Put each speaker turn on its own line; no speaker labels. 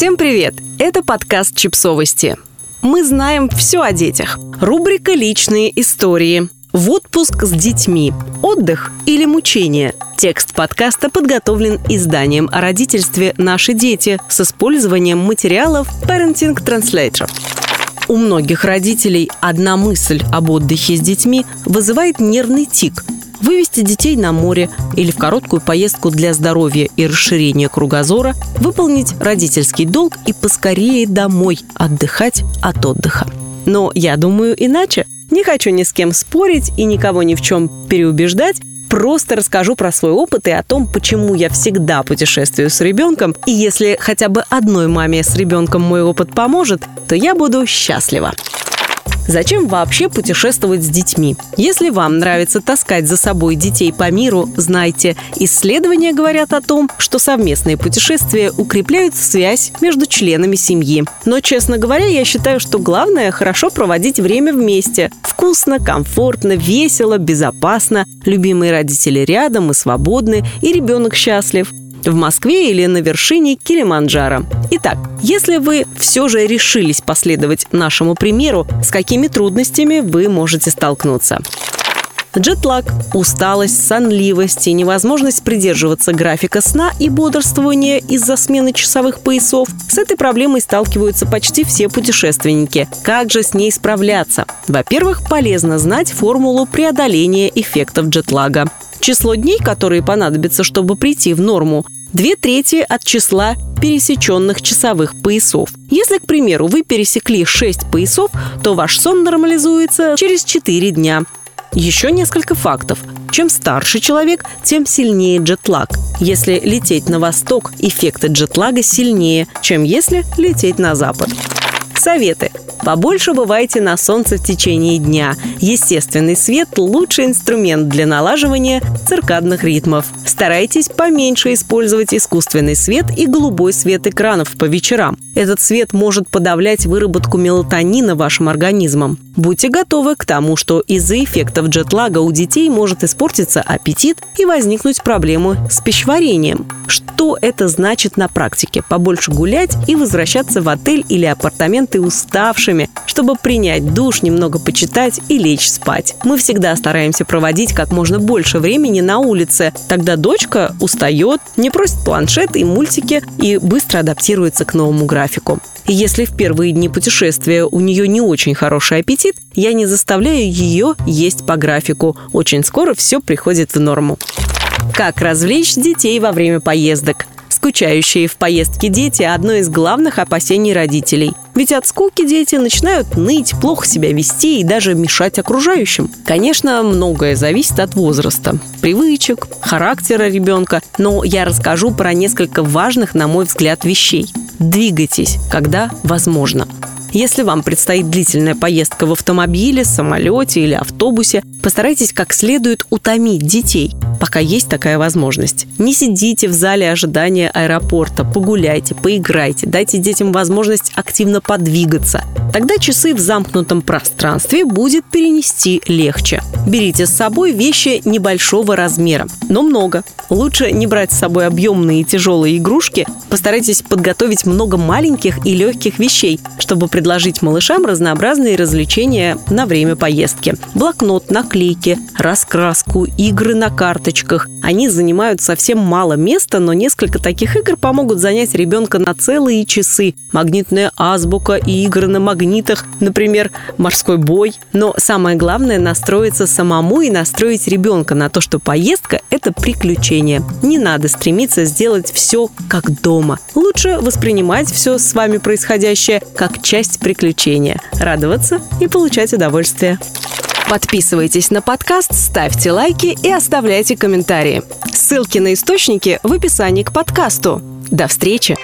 Всем привет! Это подкаст «Чипсовости». Мы знаем все о детях. Рубрика «Личные истории». В отпуск с детьми. Отдых или мучение. Текст подкаста подготовлен изданием о родительстве «Наши дети» с использованием материалов Parenting Translator. У многих родителей одна мысль об отдыхе с детьми вызывает нервный тик – вывести детей на море или в короткую поездку для здоровья и расширения кругозора, выполнить родительский долг и поскорее домой отдыхать от отдыха. Но я думаю иначе. Не хочу ни с кем спорить и никого ни в чем переубеждать, просто расскажу про свой опыт и о том, почему я всегда путешествую с ребенком. И если хотя бы одной маме с ребенком мой опыт поможет, то я буду счастлива. Зачем вообще путешествовать с детьми? Если вам нравится таскать за собой детей по миру, знайте, исследования говорят о том, что совместные путешествия укрепляют связь между членами семьи. Но, честно говоря, я считаю, что главное – хорошо проводить время вместе. Вкусно, комфортно, весело, безопасно. Любимые родители рядом и свободны, и ребенок счастлив в Москве или на вершине Килиманджаро. Итак, если вы все же решились последовать нашему примеру, с какими трудностями вы можете столкнуться? Джетлаг, усталость, сонливость и невозможность придерживаться графика сна и бодрствования из-за смены часовых поясов. С этой проблемой сталкиваются почти все путешественники. Как же с ней справляться? Во-первых, полезно знать формулу преодоления эффектов джетлага. Число дней, которые понадобятся, чтобы прийти в норму, две трети от числа пересеченных часовых поясов. Если, к примеру, вы пересекли 6 поясов, то ваш сон нормализуется через 4 дня. Еще несколько фактов. Чем старше человек, тем сильнее джетлаг. Если лететь на восток, эффекты джетлага сильнее, чем если лететь на запад. Советы. Побольше бывайте на солнце в течение дня. Естественный свет – лучший инструмент для налаживания циркадных ритмов. Старайтесь поменьше использовать искусственный свет и голубой свет экранов по вечерам. Этот свет может подавлять выработку мелатонина вашим организмом. Будьте готовы к тому, что из-за эффектов джетлага у детей может испортиться аппетит и возникнуть проблемы с пищеварением. Что это значит на практике? Побольше гулять и возвращаться в отель или апартаменты уставшими, чтобы принять душ, немного почитать и лечь спать. Мы всегда стараемся проводить как можно больше времени на улице. Тогда дочка устает, не просит планшет и мультики и быстро адаптируется к новому графику. И если в первые дни путешествия у нее не очень хороший аппетит, я не заставляю ее есть по графику. Очень скоро все приходит в норму. Как развлечь детей во время поездок? Скучающие в поездке дети – одно из главных опасений родителей. Ведь от скуки дети начинают ныть, плохо себя вести и даже мешать окружающим. Конечно, многое зависит от возраста, привычек, характера ребенка, но я расскажу про несколько важных, на мой взгляд, вещей. Двигайтесь, когда возможно. Если вам предстоит длительная поездка в автомобиле, самолете или автобусе, постарайтесь как следует утомить детей, пока есть такая возможность. Не сидите в зале ожидания аэропорта, погуляйте, поиграйте, дайте детям возможность активно подвигаться. Тогда часы в замкнутом пространстве будет перенести легче. Берите с собой вещи небольшого размера, но много. Лучше не брать с собой объемные и тяжелые игрушки. Постарайтесь подготовить много маленьких и легких вещей, чтобы предложить малышам разнообразные развлечения на время поездки. Блокнот, наклейки, раскраску, игры на карточках. Они занимают совсем мало места, но несколько таких игр помогут занять ребенка на целые часы. Магнитная азбука и игры на магнитах, например, морской бой. Но самое главное – настроиться самому и настроить ребенка на то, что поездка – это приключение. Не надо стремиться сделать все как дома. Лучше воспринимать все с вами происходящее как часть приключения, радоваться и получать удовольствие. Подписывайтесь на подкаст, ставьте лайки и оставляйте комментарии. Ссылки на источники в описании к подкасту. До встречи!